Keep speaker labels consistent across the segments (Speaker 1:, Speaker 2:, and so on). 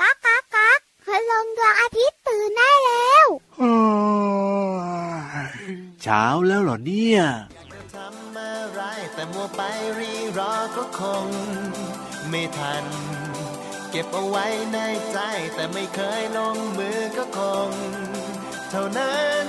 Speaker 1: กากกักาคุพล
Speaker 2: งดวงอาทิต
Speaker 3: ย์ตื่นได้แล้วเช้า
Speaker 2: แล้ว
Speaker 3: เห
Speaker 2: รอเนี่ยแต่มัวไปรีรอก็คง ไม่ทัน เก็บเอาไว้ในใจแต่ไม่เคยลงมือก็คง เท่านั้น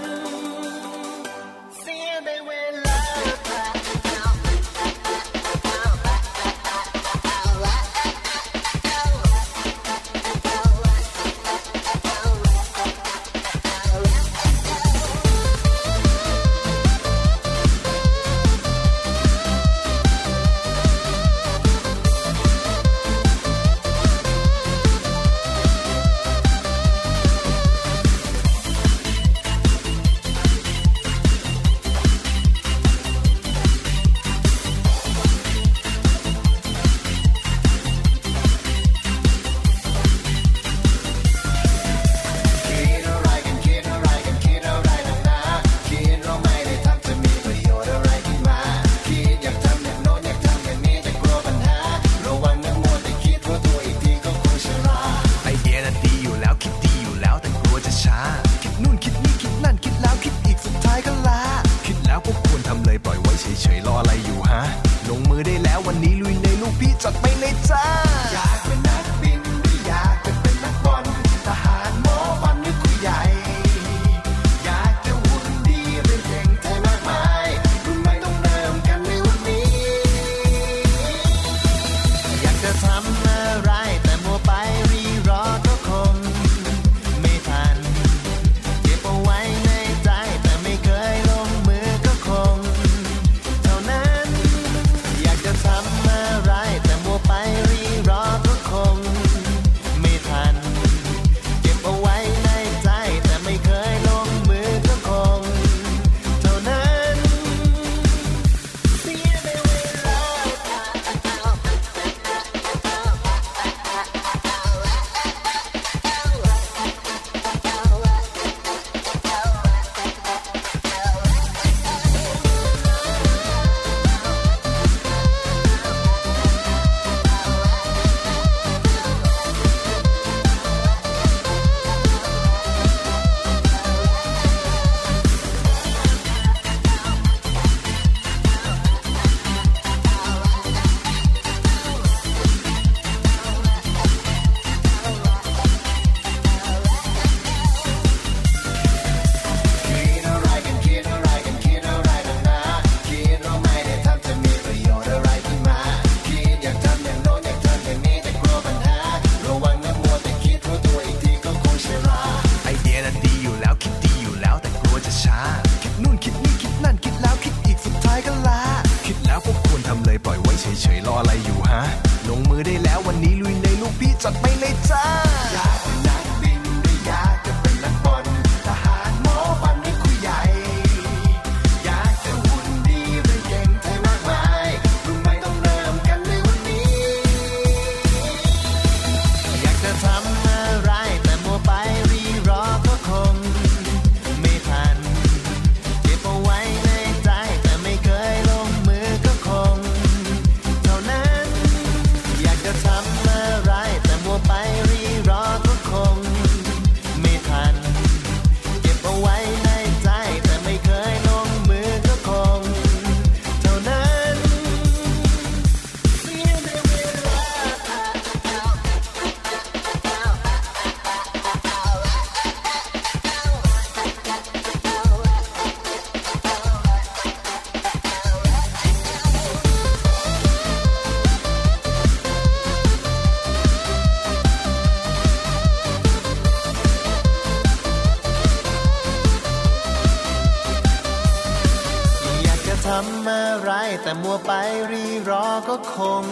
Speaker 2: ทำอะไรแต่มัวไปรีรอก็คง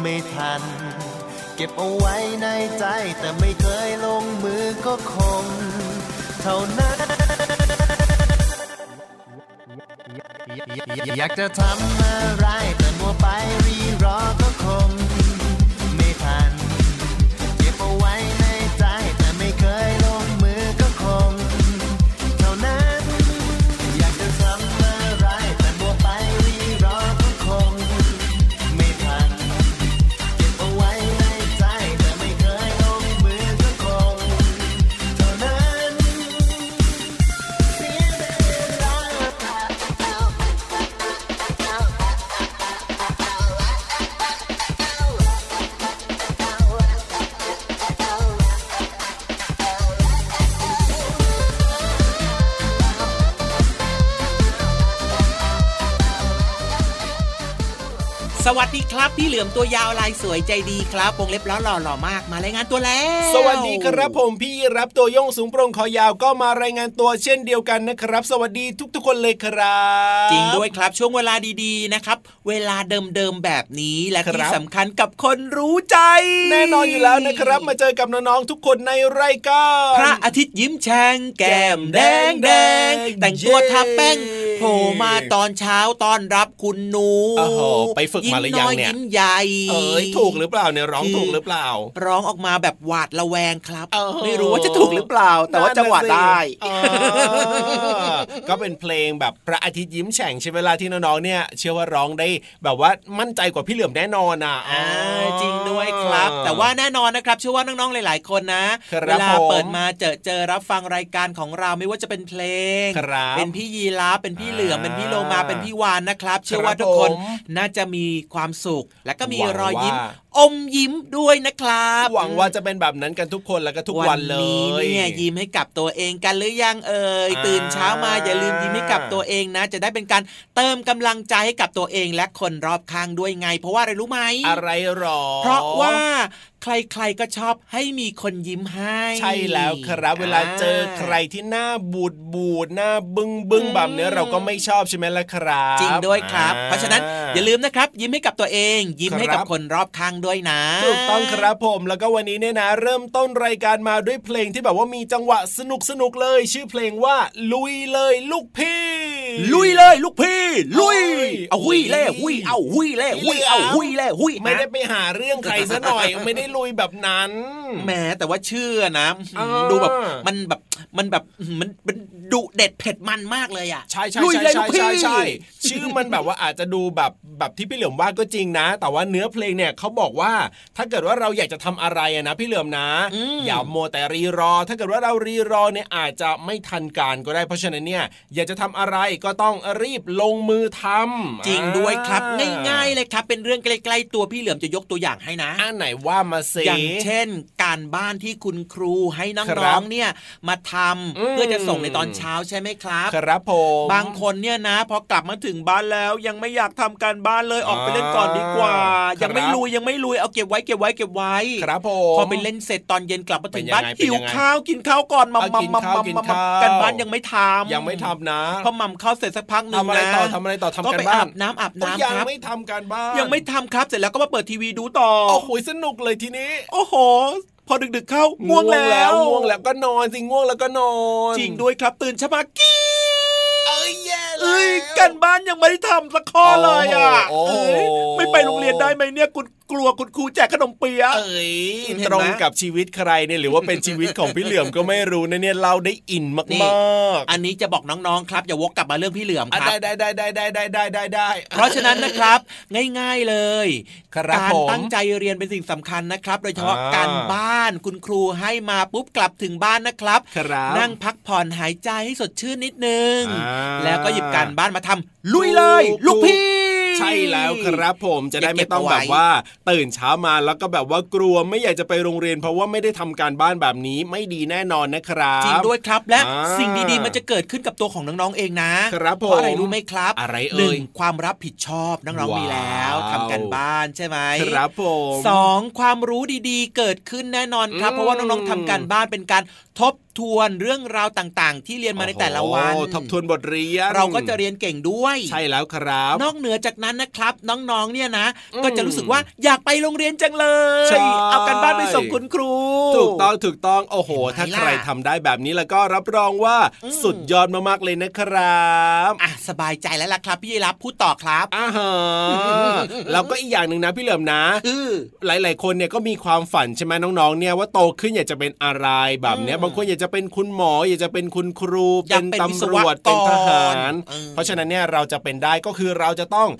Speaker 2: ไม่ทัน เก็บเอาไว้ในใจแต่ไม่เคยลงมือก็คง เท่านั้น อยากจะทำอะไรแต่มัวไปรีรอก็คง ไม่ทัน เก็บเอาไว้ วั
Speaker 4: สดีครับ พี่เหลือมตัวยาวลายสวยใจดีครับวงเล็บแล้วหล่อหล่อมากมารายงานตัวแล้ว
Speaker 5: สวัสดีครับผมพี่รับตัวโยงสูงโปร่งคอยาวก็มารายงานตัวเช่นเดียวกันนะครับ สวัสดีทุกๆคนเลยครับ
Speaker 4: จริงด้วยครับช่วงเวลาดีๆนะครับ เวลาเดิมๆแบบนี้และ
Speaker 5: ครั
Speaker 4: ที่
Speaker 5: บ
Speaker 4: สำคัญกับคนรู้ใจ
Speaker 5: แน่นอนอยู่แล้วนะครับ มาเจอกับน้องๆทุกคนในรายการ
Speaker 4: พระอาทิตย์ยิ้มแฉ่งแก้มแดงแดงแต่งตัวทาแป้งโผล่มาตอนเช้าตอนรับคุณหนู
Speaker 5: โอ้โหไปฝึกมาหรือยังเนี่ย
Speaker 4: ยิ้มใหญ่
Speaker 5: เอ้ยถูกหรือเปล่าเนี่ยร้องถูกหรือเปล่า
Speaker 4: ร้องออกมาแบบหวาดระแวงครับ
Speaker 5: เออ
Speaker 4: ไม่รู้ว่าจะถูกหรือเปล่า แต่ว่าจังหวะได้
Speaker 5: อ่าก็เป็นเพลงแบบพระอาทิตย์ยิ้มแฉ่งใช่ไหมเวลาที่น้องๆเนี่ยเชื่อว่าร้องได้แบบว่ามั่นใจกว่าพี่เหลือมแน่นอนอะ
Speaker 4: อ่าจริงด้วยครับ แต่ว่าแน่นอนนะครับเชื่อว่าน้องๆหลาย ๆ คนนะ
Speaker 5: ครับ
Speaker 4: เวลา
Speaker 5: ผม
Speaker 4: เปิดมาเจอเจอรับฟังรายการของเราไม่ว่าจะเป็นเพลง
Speaker 5: ครับ
Speaker 4: เป็นพี่ยีราฟเป็นพี่เหลือม
Speaker 5: อ่า
Speaker 4: เป็นพี่โลมาเป็นพี่วานนะครับ เชื่อว่า
Speaker 5: ครับ
Speaker 4: ทุกคน
Speaker 5: ผม
Speaker 4: น่าจะมีความสุข และก็มีรอยยิ้มอมยิ้มด้วยนะครับ
Speaker 5: หวังว่าจะเป็นแบบนั้นกันทุกคนแล้วก็ทุกวันเลย
Speaker 4: นี้เนี่ยยิ้มให้กับตัวเองกันหรือยังเอ่ย
Speaker 5: อ่า
Speaker 4: ตื่นเช้ามาอย่าลืมยิ้มให้กับตัวเองนะ จะได้เป็นการเติมกำลังใจให้กับตัวเองและคนรอบข้างด้วยไง เพราะว่าอะไรรู้ไหม
Speaker 5: อะไรหรอ
Speaker 4: เพราะว่าใครๆก็ชอบให้มีคนยิ้มให้
Speaker 5: ใช่แล้วครับ เวลาเจอใครที่หน้าบูดบูดหน้าบึ้งบึ้งแบบเนี้ยเราก็ไม่ชอบใช่ไหมล่ะครับ
Speaker 4: จริงด้วยครับ
Speaker 5: อ่
Speaker 4: เพราะฉะนั้นอย่าลืมนะครับ ยิ้มให้กับตัวเอง ยิ้มให้กับ
Speaker 5: ครับ
Speaker 4: คนรอบข้างด้วยนะ
Speaker 5: ถูกต้องครับผมแล้วก็วันนี้เนี่ยนะ เริ่มต้นรายการมาด้วยเพลงที่แบบว่ามีจังหวะสนุกสนุกเลย ชื่อเพลงว่าลุยเลยลูกพี่
Speaker 4: ลุยเลยลูกพี่ ลุย
Speaker 5: เอ้ย
Speaker 4: เอาหุยเล่หุยเอาหุยเล่หุยเอาหุยเล่หุย
Speaker 5: ไม่ได้ไปหาเรื่องใครซะหน่อย ไม่ได้ลุยแบบนั้น
Speaker 4: แหมแต่ว่าชื่อนะ
Speaker 5: อ่า
Speaker 4: ดูแบบมันแบบมันแบบมันมันดุเด็ดเผ็ดมันมากเลยอะ
Speaker 5: ใช่ใช่
Speaker 4: ลุย
Speaker 5: ใช่
Speaker 4: เลย
Speaker 5: ใช่
Speaker 4: ลูกพี่
Speaker 5: ใช่ใช่ชื่อมันแบบว่าอาจจะดูแบบแบบที่พี่เหลือมว่าก็จริงนะ แต่ว่าเนื้อเพลงเนี่ยเขาบอกว่าถ้าเกิดว่าเราอยากจะทำอะไรอะนะพี่เหลือมนะ
Speaker 4: อืม
Speaker 5: อย่าโมวแต่รีรอ ถ้าเกิดว่าเรารีรอเนี่ยอาจจะไม่ทันการก็ได้เพราะฉะนั้นเนี่ยอยากจะทำอะไรก็ต้องรีบลงมือทำ
Speaker 4: จริงด้วยครับ
Speaker 5: อ่
Speaker 4: ง่ายๆเลยครับ เป็นเรื่องใกล้ๆตัวพี่เหลือมจะยกตัวอย่างให้นะ
Speaker 5: อันไหนว่ามาเซ
Speaker 4: อย่างเช่น การบ้านที่คุณครูให้
Speaker 5: ครั
Speaker 4: น้อบงๆเนี่ยมาทำ
Speaker 5: อืม
Speaker 4: เพื่อจะส่งในตอนเช้าใช่ไหมครับ
Speaker 5: ครับผม
Speaker 4: บางคนเนี่ยนะพอกลับมาถึงบ้านแล้วยังไม่อยากทำการบ้านเลยออกไปเล่นก่อนดีกว่า
Speaker 5: ครับ
Speaker 4: ยังไม่ลุยยังไม่ลุยเอาเก็บไว้เก็บไว้เก็บไว้
Speaker 5: ครับผม
Speaker 4: พอไปเล่นเสร็จตอนเย็นกลับมาถึงบ้าน
Speaker 5: เป็นยังไง
Speaker 4: หิวข้าวกินข้าวก่อนมัม
Speaker 5: เอา
Speaker 4: มัม
Speaker 5: กิน
Speaker 4: มัม
Speaker 5: ข้าว
Speaker 4: มัม
Speaker 5: กิน
Speaker 4: มัม
Speaker 5: ข้าว
Speaker 4: กันบ้านยังไม่ทำ
Speaker 5: ยังไม่ทำนะ
Speaker 4: พอมัมข้าวเสร็จสักพักหนึ่ง
Speaker 5: ทำอะไร
Speaker 4: นะ
Speaker 5: ต่อทำอะไรต่อทำ
Speaker 4: ก็
Speaker 5: กัน
Speaker 4: ไป
Speaker 5: บ้า
Speaker 4: อานบน้ำอาบ
Speaker 5: โอ้
Speaker 4: น้ำ
Speaker 5: ยัง
Speaker 4: ครับ
Speaker 5: ไม่ทำการบ้าน
Speaker 4: ยังไม่ทำครับเสร็จแล้วก็มาเปิดทีวีดูต่อ
Speaker 5: โอ้โหสนุกเลยทีนี้
Speaker 4: โอ้โหพอดึกๆเข้าง่วงแล้ว
Speaker 5: ง่วงแล้วก็นอนสิง่วงแล้วก็นอน
Speaker 4: จริงด้วยครับตื่นเช้ามากี้
Speaker 5: เอ้ยแย่แล้ว
Speaker 4: เอ้ยกันบ้านยังไม่ได้ทำสักข้อเลยอะ
Speaker 5: โอ้โห
Speaker 4: เอ้ยไม่ไปโรงเรียนได้ไหมเนี่ยคุณกลัวคุณครูแจกขนมเปี๊ยะ
Speaker 5: เอ้ย
Speaker 4: เห็นไหม
Speaker 5: ตรงกับชีวิตใครเนี่ยหรือว่าเป็นชีวิตของพี่เหลือมก็ไม่รู้นะเนี่ยเราได้อินม
Speaker 4: นี่า
Speaker 5: ก
Speaker 4: อันนี้จะบอกน้องๆครับอย่าวกกลับมาเรื่องพี่เหลือม
Speaker 5: ๆอะ
Speaker 4: ครับ
Speaker 5: ได้ได้ได้ได้ได้ได้ได้ได้
Speaker 4: เพราะฉะนั้นนะครับ ง่าย ๆเลย
Speaker 5: ครับ
Speaker 4: การ
Speaker 5: ผม
Speaker 4: ตั้งใจเรียนเป็นสิ่งสำคัญนะครับ โดยเฉพาะ
Speaker 5: อ่า
Speaker 4: การบ้านคุณครูให้มาปุ๊บกลับถึงบ้านนะครับ
Speaker 5: ครับ
Speaker 4: นั่งพักผ่อนหายใจให้สดชื่นนิดนึง
Speaker 5: อ่า
Speaker 4: แล้วก็หยิบการบ้านมาทำลุยเลย
Speaker 5: ถูก
Speaker 4: ลูกพี่
Speaker 5: ใช่แล้วครับผมจะได้
Speaker 4: เก็บ
Speaker 5: ไม่ต้อง
Speaker 4: เอาไว้
Speaker 5: แบบว่า ตื่นเช้ามาแล้วก็แบบว่ากลัวไม่อยากจะไปโรงเรียน เพราะว่าไม่ได้ทำการบ้านแบบนี้ไม่ดีแน่นอนนะครับ
Speaker 4: จริงด้วยครับและ
Speaker 5: อ่า
Speaker 4: สิ่งดีๆมันจะเกิดขึ้นกับตัวของน้องๆเองนะครับ
Speaker 5: ผม
Speaker 4: เพราะอะไรรู้ไหมครับ
Speaker 5: อะไรเอ่ย
Speaker 4: หนึ่งความรับผิดชอบน้องๆมีแล้ว
Speaker 5: ว้าว
Speaker 4: ทำกันบ้านใช่ไหม
Speaker 5: ครับผม
Speaker 4: สองความรู้ดีๆ เกิดขึ้นแน่นอนครับ
Speaker 5: อืม
Speaker 4: เพราะว่าน้องๆทำการบ้านเป็นการทบทวนเรื่องราวต่างๆ ที่เรียนมาในแต่ละวัน
Speaker 5: โอ้ทบทวนบทเรียน
Speaker 4: เราก็จะเรียนเก่งด้วย
Speaker 5: ใช่แล้วครับ
Speaker 4: นอกเหนือจากนั้นนะครับ น้องๆ เนี่ยนะ
Speaker 5: อืม
Speaker 4: ก็จะรู้สึกว่าอยากไปโรงเรียนจังเลย
Speaker 5: ใช่
Speaker 4: เอากันบ้านไปส่งคุณครู
Speaker 5: ถูกต้องถูกต้องโอ้โห
Speaker 4: เห็นไหม
Speaker 5: ถ้าใคร
Speaker 4: ล่ะ
Speaker 5: ทำได้แบบนี้แล้วก็รับรองว่า
Speaker 4: อืม
Speaker 5: สุดยอดมากๆเลยนะครับ
Speaker 4: อะสบายใจแล้วล่ะครับ พี่ยีรับพูดต่อครับ
Speaker 5: อ่าฮะแล้วก็อีกอย่างหนึ่งนะพี่เหลิมนะ
Speaker 4: คือ
Speaker 5: หลาย ๆ คนเนี่ยก็มีความฝันใช่ไหมน้องๆ เนี่ยว่าโตขึ้นอยากจะเป็นอะไรแบบเนี้ย
Speaker 4: อืม
Speaker 5: บางคนอยากจะเป็นคุณหมอ อยากจะเป็นคุณครู
Speaker 4: อยากเป็นวิศ
Speaker 5: ตำร
Speaker 4: ว
Speaker 5: วจ
Speaker 4: กร
Speaker 5: เป็นทหาร
Speaker 4: เออ
Speaker 5: เพราะฉะนั้นเนี่ยเราจะเป็นได้ก็คือเราจะต้อง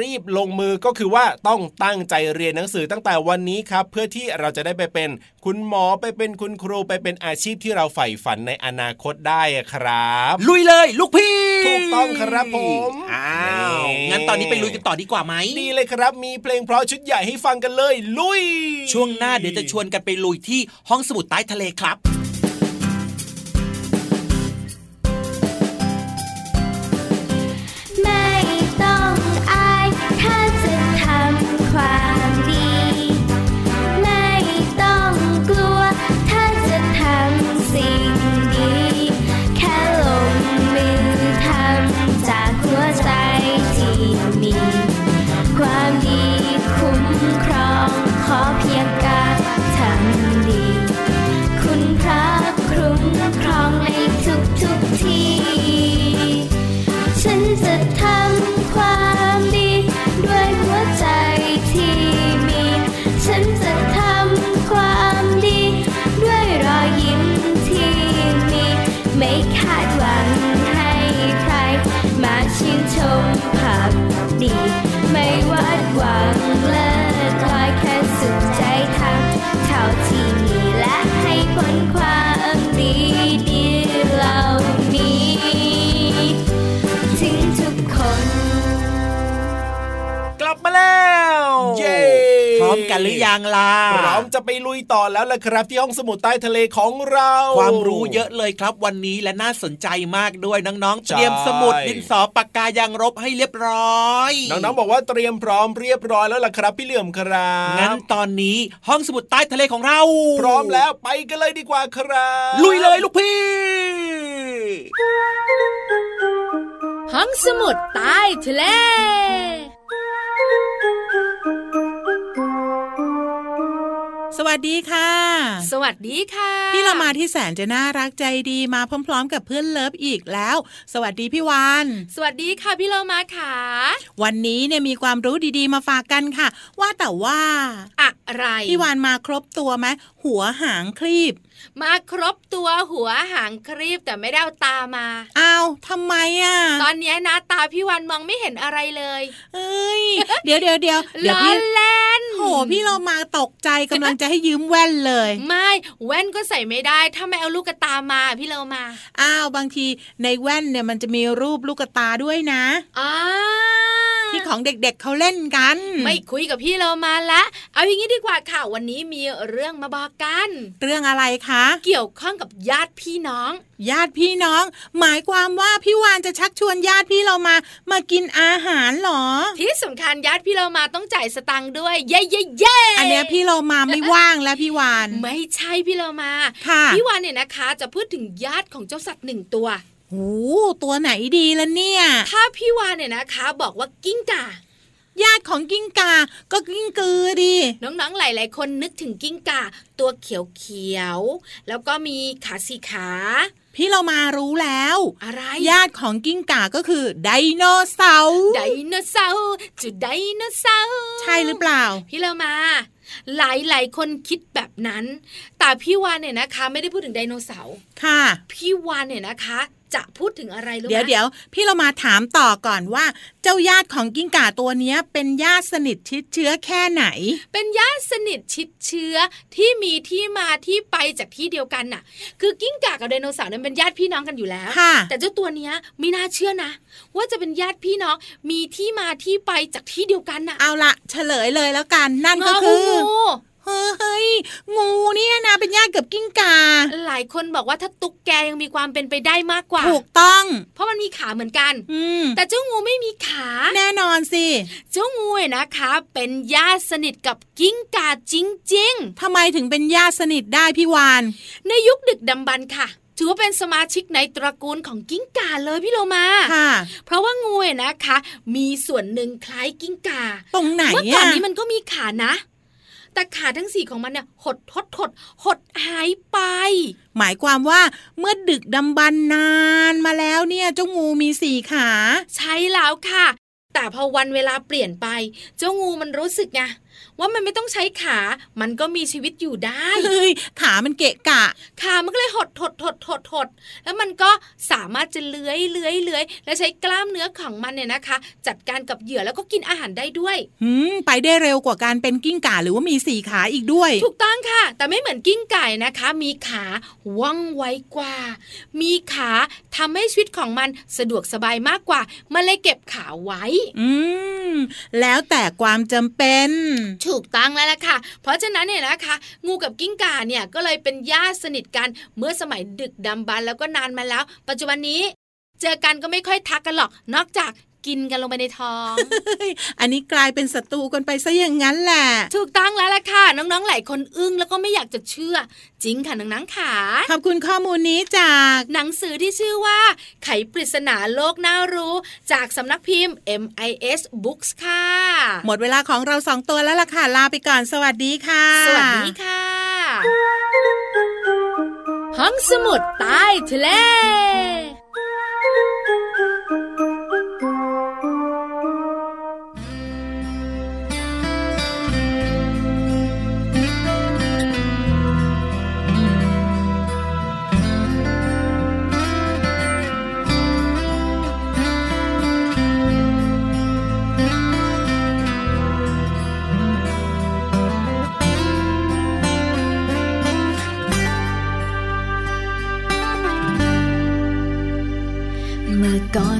Speaker 5: รีบลงมือก็คือว่าต้องตั้งใจเรียนหนังสือตั้งแต่วันนี้ครับ เพื่อที่เราจะได้ไปเป็นคุณหมอไปเป็นคุณครูไปเป็นอาชีพที่เราใฝ่ฝันในอนาคตได้อะครับ
Speaker 4: ลุยเลยลูกพี่
Speaker 5: ถูกต้องครับผม
Speaker 4: อ้าว
Speaker 5: นี่
Speaker 4: งั้นตอนนี้ไปลุยกันต่อดีกว่าไหม
Speaker 5: ดีเลยครับ มีเพลงเพราะชุดใหญ่ให้ฟังกันเลย ลุย
Speaker 4: ช่วงหน้าเดี๋ยวจะชวนกันไปลุยที่ห้องสมุดใต้ทะเลครับ หรือยังล่ะ
Speaker 5: พร้อมจะไปลุยต่อแล้วล่ะครับ ที่ห้องสมุดใต้ทะเลของเรา
Speaker 4: ความรู้เยอะเลยครับวันนี้และน่าสนใจมากด้วยน้องๆ
Speaker 5: ใช่
Speaker 4: เตรียมสมุดดินสอปากกายางรบให้เรียบร้อย
Speaker 5: น้องๆบอกว่าเตรียมพร้อมเรียบร้อยแล้วล่ะครับ พี่เหลื่อมครับ
Speaker 4: งั้นตอนนี้ห้องสมุดใต้ทะเลของเรา
Speaker 5: พร้อมแล้วไปกันเลยดีกว่าครับ
Speaker 4: ลุยเลยลูกพี่
Speaker 6: ห้องสมุดใต้ทะเล
Speaker 7: สวัสดีค่ะ
Speaker 6: สวัสดีค่ะ
Speaker 7: พี่เรามาที่แสนจะน่ารักใจดีมาพร้อม ๆ กับเพื่อนเลิฟอีกแล้ว สวัสดีพี่วาน
Speaker 6: สวัสดีค่ะพี่เรามาค่ะ
Speaker 7: วันนี้เนี่ยมีความรู้ดีๆมาฝากกันค่ะ ว่าแต่ว่า
Speaker 6: อะไร
Speaker 7: พี่วานมาครบตัวไหมหัวหางคลีบ
Speaker 6: มาครบตัวหัวหางครีบแต่ไม่ได้เอาตามา
Speaker 7: อ้าวทำไมอะ
Speaker 6: ตอนเนี้ยนะตาพี่วันมองไม่เห็นอะไรเลย
Speaker 7: เอ้ย เดี๋ยวเดี๋ยวเดี๋ยวเดี๋ยว
Speaker 6: ล้อ
Speaker 7: พี่
Speaker 6: เล่น
Speaker 7: โหพี่เรามาตกใจกำลังจะให้ยืมแว่นเลย
Speaker 6: ไม่แว่นก็ใส่ไม่ได้ ถ้าไม่เอาลูกกระตามาพี่เรามา
Speaker 7: อ้าวบางทีในแว่นเนี่ยมันจะมีรูปลูกตาด้วยนะ
Speaker 6: อ่า
Speaker 7: ที่ของเด็กๆเขาเล่นกัน
Speaker 6: ไม่คุยกับพี่เรามาละ เอาอย่างนี้ดีกว่าค่ะวันนี้มีเรื่องมาบอกกัน
Speaker 7: เรื่องอะไรคะ
Speaker 6: เกี่ยวข้องกับญาติพี่น้อง
Speaker 7: ญาติพี่น้อง หมายความว่าพี่วานจะชักชวนญาติพี่เรามา มากินอาหารเหรอ
Speaker 6: ที่สำคัญญาติพี่เรามาต้องจ่ายสตังค์ด้วย เย้เย้เย้
Speaker 7: อันเนี้ยพี่เรามาไม่ว่างแล้วพี่วาน
Speaker 6: ไม่ใช่พี่เรามา
Speaker 7: ค่ะ
Speaker 6: พี่วานเนี่ยนะคะ จะพูดถึงญาติของเจ้าสัตว์หนึ่งตัว
Speaker 7: โอ้ตัวไหนดีละเนี่ย
Speaker 6: ถ้าพี่วานเนี่ยนะคะ บอกว่ากิ้งก่า
Speaker 7: ญาติของกิ้งกา ก็กิ้งกือดิ
Speaker 6: น้องๆ หลาย ๆ คนนึกถึงกิ้งก่าตัวเขียวๆ แล้วก็มีขาสี่ขา
Speaker 7: พี่เรามารู้แล้ว
Speaker 6: อะไร
Speaker 7: ญาติของกิ้งก่าก็คือไดโนเสาร์
Speaker 6: ไดโนเสาร์จุดไดโนเสาร์
Speaker 7: ใช่หรือเปล่า
Speaker 6: พี่เรามา หลายๆ คนคิดแบบนั้น แต่พี่วานเนี่ยนะคะ ไม่ได้พูดถึงไดโนเสาร์
Speaker 7: ค่ะ
Speaker 6: พี่วานเนี่ยนะคะ จะพูดถึงอะไรรู้ไหม
Speaker 7: เดี๋ยวเดี๋ยวพี่เรามาถามต่อก่อนว่า เจ้าญาติของกิ้งก่าตัวเนี้ย เป็นญาติสนิทชิดเชื้อแค่ไหน
Speaker 6: เป็นญาติสนิทชิดเชื้อที่มีที่มาที่ไปจากที่เดียวกันน่ะ คือกิ้งก่ากับไดโนเสาร์เนี่ยเป็นญาติพี่น้องกันอยู่แล้ว
Speaker 7: ค่ะ
Speaker 6: แต่เจ้าตัวเนี้ยไม่น่าเชื่อนะว่าจะเป็นญาติพี่น้องมีที่มาที่ไปจากที่เดียวกันน่ะ
Speaker 7: เอาละเฉลยเลยแล้วกันนั่นก็
Speaker 6: ง
Speaker 7: คือ
Speaker 6: งู
Speaker 7: เฮ้ยงูเนี่ยนะเป็นญาติกับกิ้งก่า
Speaker 6: หลายคนบอกว่าถ้าตุ๊กแกยังมีความเป็นไปได้มากกว่า
Speaker 7: ถูกต้อง
Speaker 6: เพราะมันมีขาเหมือนกัน
Speaker 7: อืม
Speaker 6: แต่เจ้างูไม่มีขา
Speaker 7: แน่นอนสิ
Speaker 6: เจ้างูเนี่ยนะคะ เป็นญาติสนิทกับกิ้งก่าจริง
Speaker 7: ทำไมถึงเป็นญาติสนิทได้พี่วาน
Speaker 6: ๆในยุคดึกดำบรรพ์ค่ะถือว่าเป็นสมาชิกในตระกูลของกิ้งก่าเลยพี่โลมา
Speaker 7: ค่ะ
Speaker 6: เพราะว่างูเนี่ยนะคะ มีส่วนหนึ่งคล้ายกิ้งก่า
Speaker 7: ตรงไหน
Speaker 6: เมื่อก่อน
Speaker 7: อะ
Speaker 6: นี้มันก็มีขานะ แต่ขาทั้งสี่ของมันเนี่ยหดทดหดหดหายไป
Speaker 7: หมายความว่าเมื่อดึกดำบรรนานมาแล้วเนี่ยเจ้างูมีสี่ขา
Speaker 6: ใช่แล้วค่ะ แต่พอวันเวลาเปลี่ยนไป เจ้างูมันรู้สึกไง ว่ามันไม่ต้องใช้ขา มันก็มีชีวิตอยู่ได้
Speaker 7: เฮ้ยขามันเกะกะ
Speaker 6: ขามันก็เลยหดหดหดหดหดแล้วมันก็สามารถจะเลื้อยเลื้อยเลื้อยและใช้กล้ามเนื้อของมันเนี่ยนะคะ จัดการกับเหยื่อแล้วก็กินอาหารได้ด้วย
Speaker 7: หืมไปได้เร็วกว่าการเป็นกิ้งก่าหรือว่ามีสี่ขาอีกด้วย
Speaker 6: ถูกต้องค่ะ แต่ไม่เหมือนกิ้งก่ายนะคะ มีขาว่องไวกว่า มีขาทำให้ชีวิตของมันสะดวกสบายมากกว่า มันเลยเก็บขาไว้
Speaker 7: อืมแล้วแต่ความจำเป็น
Speaker 6: ถููกต้องแล้วล่ะค่ะ เพราะฉะนั้นเนี่ยนะคะ งูกับกิ้งก่าเนี่ยก็เลยเป็นญาติสนิทกันเมื่อสมัยดึกดำบรรพ์แล้วก็นานมาแล้ว ปัจจุบันนี้ เจอกันก็ไม่ค่อยทักกันหรอก นอกจาก กินกันลงไปในท้อง
Speaker 7: อันนี้กลายเป็นศัตรูกันไปซะอย่างนั้นแหละ
Speaker 6: ถูกต้องแล้วล่ะค่ะ น้องๆ หลายคนอึ้งแล้วก็ไม่อยากจะเชื่อ จริงค่ะน้องๆค่ะ
Speaker 7: ขอบคุณข้อมูลนี้จาก
Speaker 6: หนังสือที่ชื่อว่า ไขปริศนาโลกน่ารู้ จากสำนักพิมพ์ MIS Books ค่ะ
Speaker 7: หมดเวลาของเราสองตัวแล้วล่ะค่ะ ลาไปก่อน สวัสดีค่ะ
Speaker 6: สวัสดีค่ะ ห้องสมุดใต้ทะเล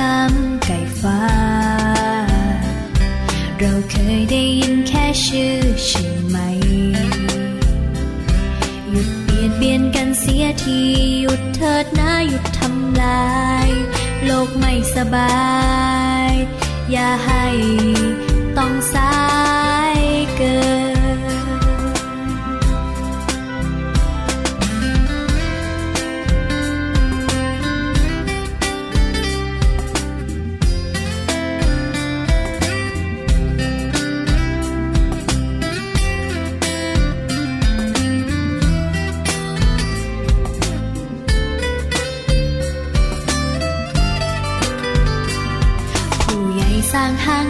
Speaker 8: ดำไก่ฟ้า เราเคยได้ยินแค่ชื่อใช่ไหม หยุดเบียดเบียนกันเสียที หยุดเถิดนะหยุดทำลาย โลกไม่สบาย อย่าให้ต้องสายเกิน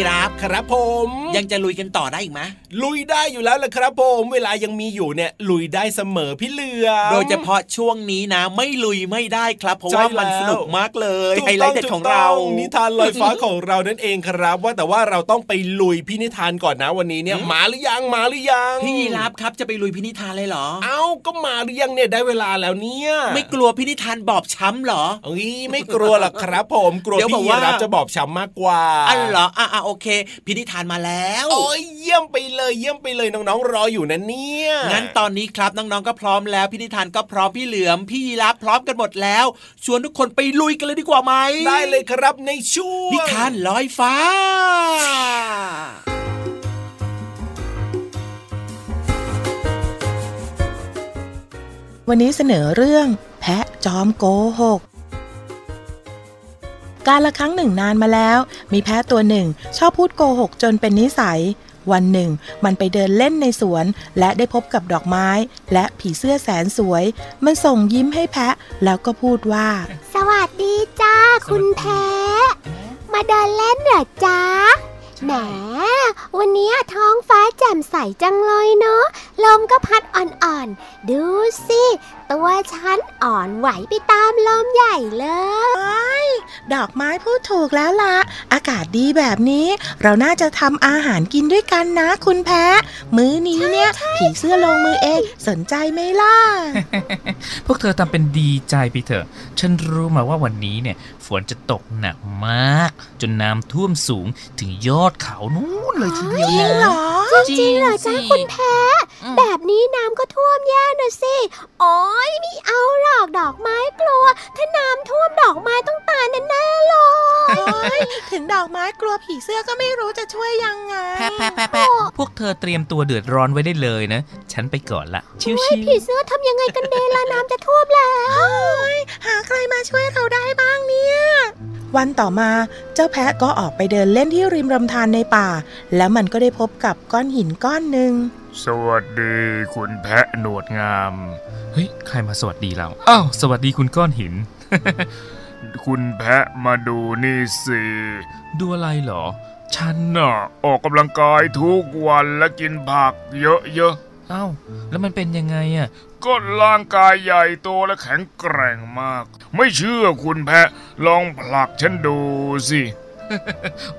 Speaker 4: พี่รับ
Speaker 5: ครับผม
Speaker 4: ยังจะลุยกันต่อได้อีกไหม
Speaker 5: ลุยได้อยู่แล้วล่ะครับผม เวลายังมีอยู่เนี่ยลุยได้เสมอพี่เหลือม
Speaker 4: โดยเฉพาะช่วงนี้นะ ไม่ลุยไม่ได้ครับ เพราะว่า
Speaker 5: ใช่แล้ว
Speaker 4: มันสนุกมากเลย
Speaker 5: ถูก
Speaker 4: ไฮไล
Speaker 5: ต้อง
Speaker 4: ท์เด็ด
Speaker 5: ถูก
Speaker 4: ของเรา
Speaker 5: ต้องนิทานลอยฟ้าของเรานั่นเองครับ ว่าแต่ว่าเราต้องไปลุยพี่นิทานก่อนนะวันนี้เนี่ยมาหรือยังมาหรือยัง
Speaker 4: พี่รับครับจะไปลุยพินิธานเลยเหรอ
Speaker 5: เอ้าก็มาหรือยังเนี่ยได้เวลาแล้วเนี่ย
Speaker 4: ไม่กลัวพินิธานบอบช้ำเหรอ
Speaker 5: เอ้ยไม่กลัวหรอกครับ ผมกลัว
Speaker 4: เดี๋ยวบอก
Speaker 5: พี่
Speaker 4: ว่า
Speaker 5: รับจะบอบช้ำมากกว่า
Speaker 4: อันเหรออะอะโอเค พินิธานมาแล้ว
Speaker 5: โอ้ยเยี่ยมไปเลยเยี่ยมไปเลยน้องๆรออยู่นะเนี่ย
Speaker 4: งั้นตอนนี้ครับน้องๆก็พร้อมแล้ว พินิธานก็พร้อมพี่เหลือมพี่ยีรับพร้อมกันหมดแล้ว ชวนทุกคนไปลุยกันเลยดีกว่าไหม
Speaker 5: ได้เลยครับในช่วง
Speaker 4: นิทานลอยฟ้า
Speaker 9: วันนี้เสนอเรื่องแพะจอมโกหก การละครั้งหนึ่งนานมาแล้ว มีแพะตัวหนึ่ง ชอบพูดโกหกจนเป็นนิสัย วันหนึ่ง มันไปเดินเล่นในสวน และได้พบกับดอกไม้ และผีเสื้อแสนสวย มันส่งยิ้มให้แพะ แล้วก็พูดว่า
Speaker 1: สวัสดีจ้าคุณแพ้มาเดินเล่นเหรอจ้าแหม วันนี้ท้องฟ้าแจ่มใสจังเลยเนาะ ลมก็พัดอ่อนๆ ดูสิ ตัวฉันอ่อนไหวไปตามลมใหญ่เลย
Speaker 9: ดอกไม้พูดถูกแล้วล่ะอากาศดีแบบนี้ เราน่าจะทำอาหารกินด้วยกันนะ คุณแพะ มื้อนี้เนี่ย ผีเสื้อลงมือเองสนใจไหมล่ะ
Speaker 10: พวกเธอทำเป็นดีใจไปเถอะ ฉันรู้มาว่าวันนี้เนี่ย ฝนจะตกหนักมาก จนน้ำท่วมสูงถึงยอดเขานู้นเลยทีเดียว
Speaker 9: จริง
Speaker 10: นะ
Speaker 9: เหรอ
Speaker 1: จริงเหรอจ้าคุณแพ้แบบนี้น้ำก็ท่วมแย่นะสิโอ้ยไม่เอาหรอกดอกไม้กลัว ถ้าน้ำท่วมดอกไม้ต้องตายแน่ๆเลย
Speaker 9: ถึงดอกไม้กลัวผีเสื้อก็ไม่รู้จะช่วยยังไง
Speaker 10: แพะแพะแพะแพะพวกเธอเตรียมตัวเดือดร้อนไว้ได้เลยนะ ฉันไปก่อนละชิว
Speaker 1: เฮ้ยผีเสื้อทำยังไงกันเดล่ะน้ำจะท่วมแล้ว
Speaker 9: หาใครมาช่วยเราได้บ้างเนี่ย วันต่อมาเจ้าแพะก็ออกไปเดินเล่นที่ริมลำธารในป่า แล้วมันก็ได้พบกับก้อนหินก้อนหนึ่ง
Speaker 10: สวัสดีคุณแพะหนวดงาม เฮ้ย ใครมาสวัสดีเราอ้าวสวัสดีคุณก้อนหิน คุณแพะมาดูนี่สิดูอะไรเหรอ ฉันน่ะออกกำลังกายทุกวันและกินผักเยอะๆ อ้าวแล้วมันเป็นยังไงอะ ก็ร่างกายใหญ่โตและแข็งแกร่งมาก ไม่เชื่อคุณแพะ ลองผลักฉันดูสิ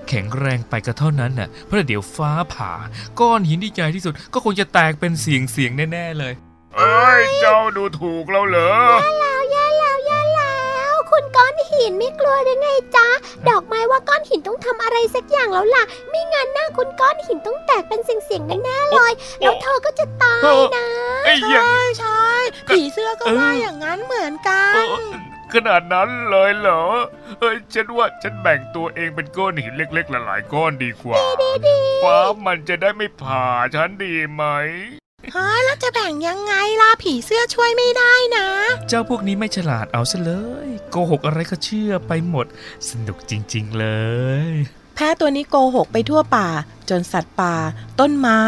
Speaker 10: แข็งแรงไปก็เท่านั้นน่ะ เพราะเดี๋ยวฟ้าผ่า ก้อนหินที่ใหญ่ที่สุด ก็คงจะแตกเป็นเสียงเสียงแน่ ๆ เลย เอ้ย เจ้าดูถูกแล้วเหรอ
Speaker 1: แล้วแย่แล้วแย่แล้ว คุณก้อนหินไม่กลัวหรือไงจ๊ะ ดอกไม้ว่าก้อนหินต้องทำอะไรสักอย่างแล้วล่ะ ไม่งั้นหน้าคุณก้อนหินต้องแตกเป็นเสียงๆแน่ๆเลยแล้วเธอก็จะตายนะ
Speaker 10: ไอ้ยัง
Speaker 9: ใช่ใช่ผีเสื้อก็ว่าอย่างนั้นเหมือนกัน
Speaker 10: ขนาดนั้นเลยเหรอเอ้ย ฉันว่าฉันแบ่งตัวเองเป็นก้อนหินเล็ก ๆ หลายๆก้อนดีกว่า ฟ้ามันจะได้ไม่ผ่าฉันดีไหม
Speaker 9: ฮะแล้วจะแบ่งยังไงล่ะผีเสื้อช่วยไม่ได้นะ
Speaker 10: เจ้าพวกนี้ไม่ฉลาดเอาซะเลย โกหกอะไรก็เชื่อไปหมด สนุกจริง ๆ เลย
Speaker 9: แพ้ตัวนี้โกหกไปทั่วป่า จนสัตว์ป่า ต้นไม้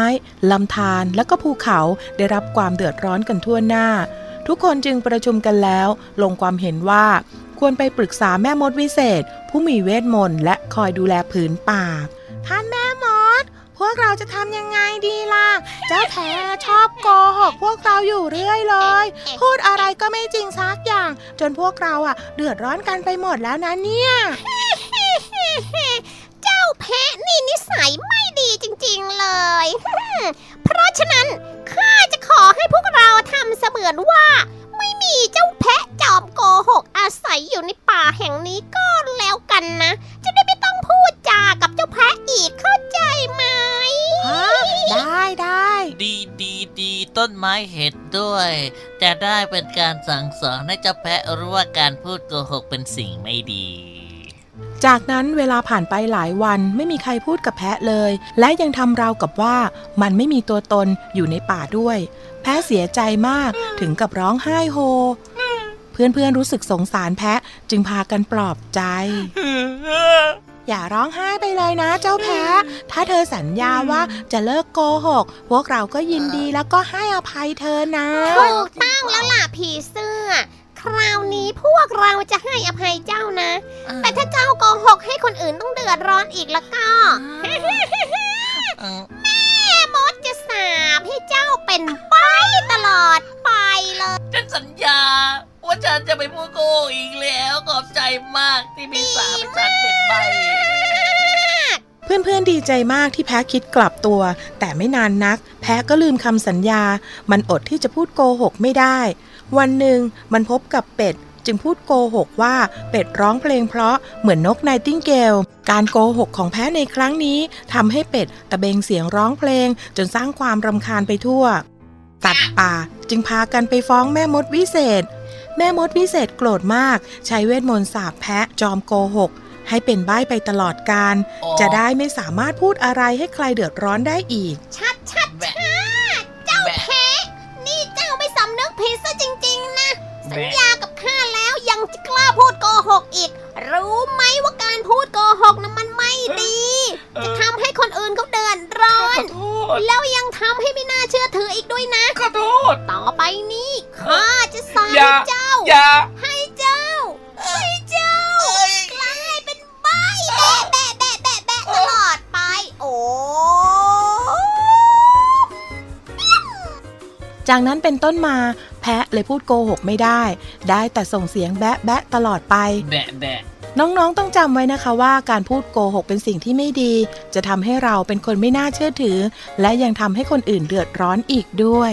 Speaker 9: ลำธารและก็ภูเขาได้รับความเดือดร้อนกันทั่วหน้า ทุกคนจึงประชุมกันแล้ว ลงความเห็นว่าควรไปปรึกษาแม่มดวิเศษ ผู้มีเวทมนต์และคอยดูแลผืนป่า ท่านแม่มดพ วกเราจะทำยังไงดีล่ะ เจ้าแพชอบโกหกพวกเราอยู่เรื่อยเลย พูดอะไรก็ไม่จริงซักอย่าง จนพวกเราอะ เดือดร้อนกันไปหมดแล้วนะเนี่ยา
Speaker 1: แพะนี่นิสัยไม่ดีจริงๆเลย เพราะฉะนั้นข้าจะขอให้พวกเราทำเสมือนว่า ไม่มีเจ้าแพะจอมโกหกอาศัยอยู่ในป่าแห่งนี้ก็แล้วกันนะ จะได้ไม่ต้องพูดจากับเจ้าแพะอีกเข้าใจไหม
Speaker 9: ได้ได้
Speaker 11: ดีดีดีต้นไม้เห็ดด้วย จะได้เป็นการสั่งสอนให้เจ้าแพะรู้ว่าการพูดโกหกเป็นสิ่งไม่ดี
Speaker 9: จากนั้นเวลาผ่านไปหลายวันไม่มีใครพูดกับแพะเลย และยังทำราวกับว่ามันไม่มีตัวตนอยู่ในป่าด้วย แพะเสียใจมากถึงกับร้องไห้โฮ เพื่อนๆรู้สึกสงสารแพะจึงพากันปลอบใจ อย่าร้องไห้ไปเลยนะเจ้าแพะ ถ้าเธอสัญญาว่าจะเลิกโกหก พวกเราก็ยินดีแล้วก็ให้อภัยเธอนะ
Speaker 1: ถูกต้องแล้วล่ะผีเสื้อ คราวนี้พวกเราจะให้อภัยเจ้านะ แต่ถ้าเจ้าโกหกให้คนอื่นต้องเดือดร้อนอีกแล้วก็ แม่มดจะสาบให้เจ้าเป็นไปตลอดไปเลย
Speaker 11: ฉันสัญญา ว่าฉันจะไม่พูดโกหกอีกแล้วขอบใจมากที่พี่สาวให้ฉันเป็นใบ
Speaker 9: เพื่อนๆดีใจมากที่แพ้คิดกลับตัว แต่ไม่นานนัก แพ้ก็ลืมคำสัญญา มันอดที่จะพูดโกหกไม่ได้ วันหนึ่งมันพบกับเป็ดจึงพูดโกหกว่าเป็ดร้องเพลงเพราะเหมือนนกไนติงเกล การโกหกของแพ้ในครั้งนี้ทำให้เป็ดตะเบงเสียงร้องเพลง จนสร้างความรำคาญไปทั่วสัตว์ป่าจึงพากันไปฟ้องแม่มดวิเศษ แม่มดวิเศษโกรธมาก ใช้เวทมนต์สาปแพะจอมโกหก ให้เป็นใบ้ไปตลอดการ จะได้ไม่สามารถพูดอะไรให้ใครเดือดร้อนได้อีก
Speaker 1: ชัดชัดชัด ผิดซะจริง ๆ นะ สัญญากับข้าแล้วยังจะกล้าพูดโกหกอีก รู้ไหมว่าการพูดโกหกนะมันไม่ดี จะทำให้คนอื่นเขาเดือดร้อน
Speaker 10: ขอโทษ
Speaker 1: แล้วยังทำให้ไม่น่าเชื่อถืออีกด้วยนะ
Speaker 10: ขอโทษ
Speaker 1: ต่อไปนี้ข้าจะสอน
Speaker 10: อย่า
Speaker 1: เจ้า
Speaker 10: อย่า
Speaker 1: ให้เจ้าให้เจ้ากลายเป็นใบแบะแบะแบะแบะแบะตลอดไป โอ้
Speaker 9: จากนั้นเป็นต้นมา แพะเลยพูดโกหกไม่ได้ ได้แต่ส่งเสียงแบะแบะตลอดไป
Speaker 11: แบะแบะ
Speaker 9: น้องๆ ต้องจำไว้นะคะว่าการพูดโกหกเป็นสิ่งที่ไม่ดี จะทำให้เราเป็นคนไม่น่าเชื่อถือ และยังทำให้คนอื่นเดือดร้อนอีกด้วย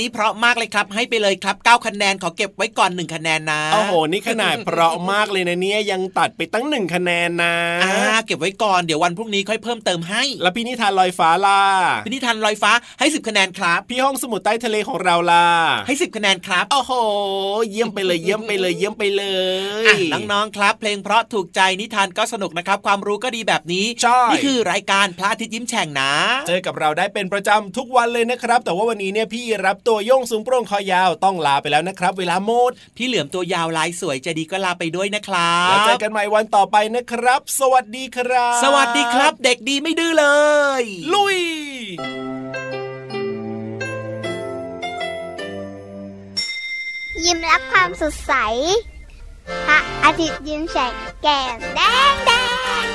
Speaker 4: เพราะมากเลยครับ ให้ไปเลยครับ 9 คะแนนขอเก็บไว้ก่อน1คะแนนนะ
Speaker 5: โอ้โหนี่ขนาดเพราะมากเลยนะเนี่ยยังตัดไปตั้งหนึ่งคะแนนนะ
Speaker 4: อ่าเก็บไว้ก่อนเดี๋ยววันพรุ่งนี้ค่อยเพิ่มเติมให้
Speaker 5: แล้วพี่นิทานลอยฟ้าล่ะ
Speaker 4: พินิทานลอยฟ้าให้ 10 คะแนนครับ
Speaker 5: พี่ห้องสมุดใต้ทะเลของเราล่ะ
Speaker 4: ให้ 10 คะแนนครับ
Speaker 5: โอ้โห เยี่ยมไปเลยเยี่ยมไปเลยเยี่ยมไปเลย
Speaker 4: อะน้องๆครับ เพลงเพราะถูกใจนิทานก็สนุกนะครับ ความรู้ก็ดีแบบนี้
Speaker 5: ใช่
Speaker 4: นี่คือรายการพระอาทิตย์ยิ้มแฉ่งนะ
Speaker 5: เจอกับเราได้เป็นประจำทุกวันเลยนะครับ แต่ว่าวันนี้เนี่ยพี่รับตัวโยงสูงโปร่งคอยาวต้องลาไปแล้วนะครับ เวลาหมด
Speaker 4: พี่เหลือมตัวยาวลายสวยใจดีก็ลาไปด้วยนะครั
Speaker 5: แล้ว
Speaker 4: บ
Speaker 5: เจอกันใหม่วันต่อไปนะครับ สวัสดีครับ
Speaker 4: สวัสดีครับ เด็กดีไม่ดื้อเลย
Speaker 5: ลุย
Speaker 1: ยิ้มรับความสดใสพระอาทิตย์ยิ้มแฉกแก้มแดงแดง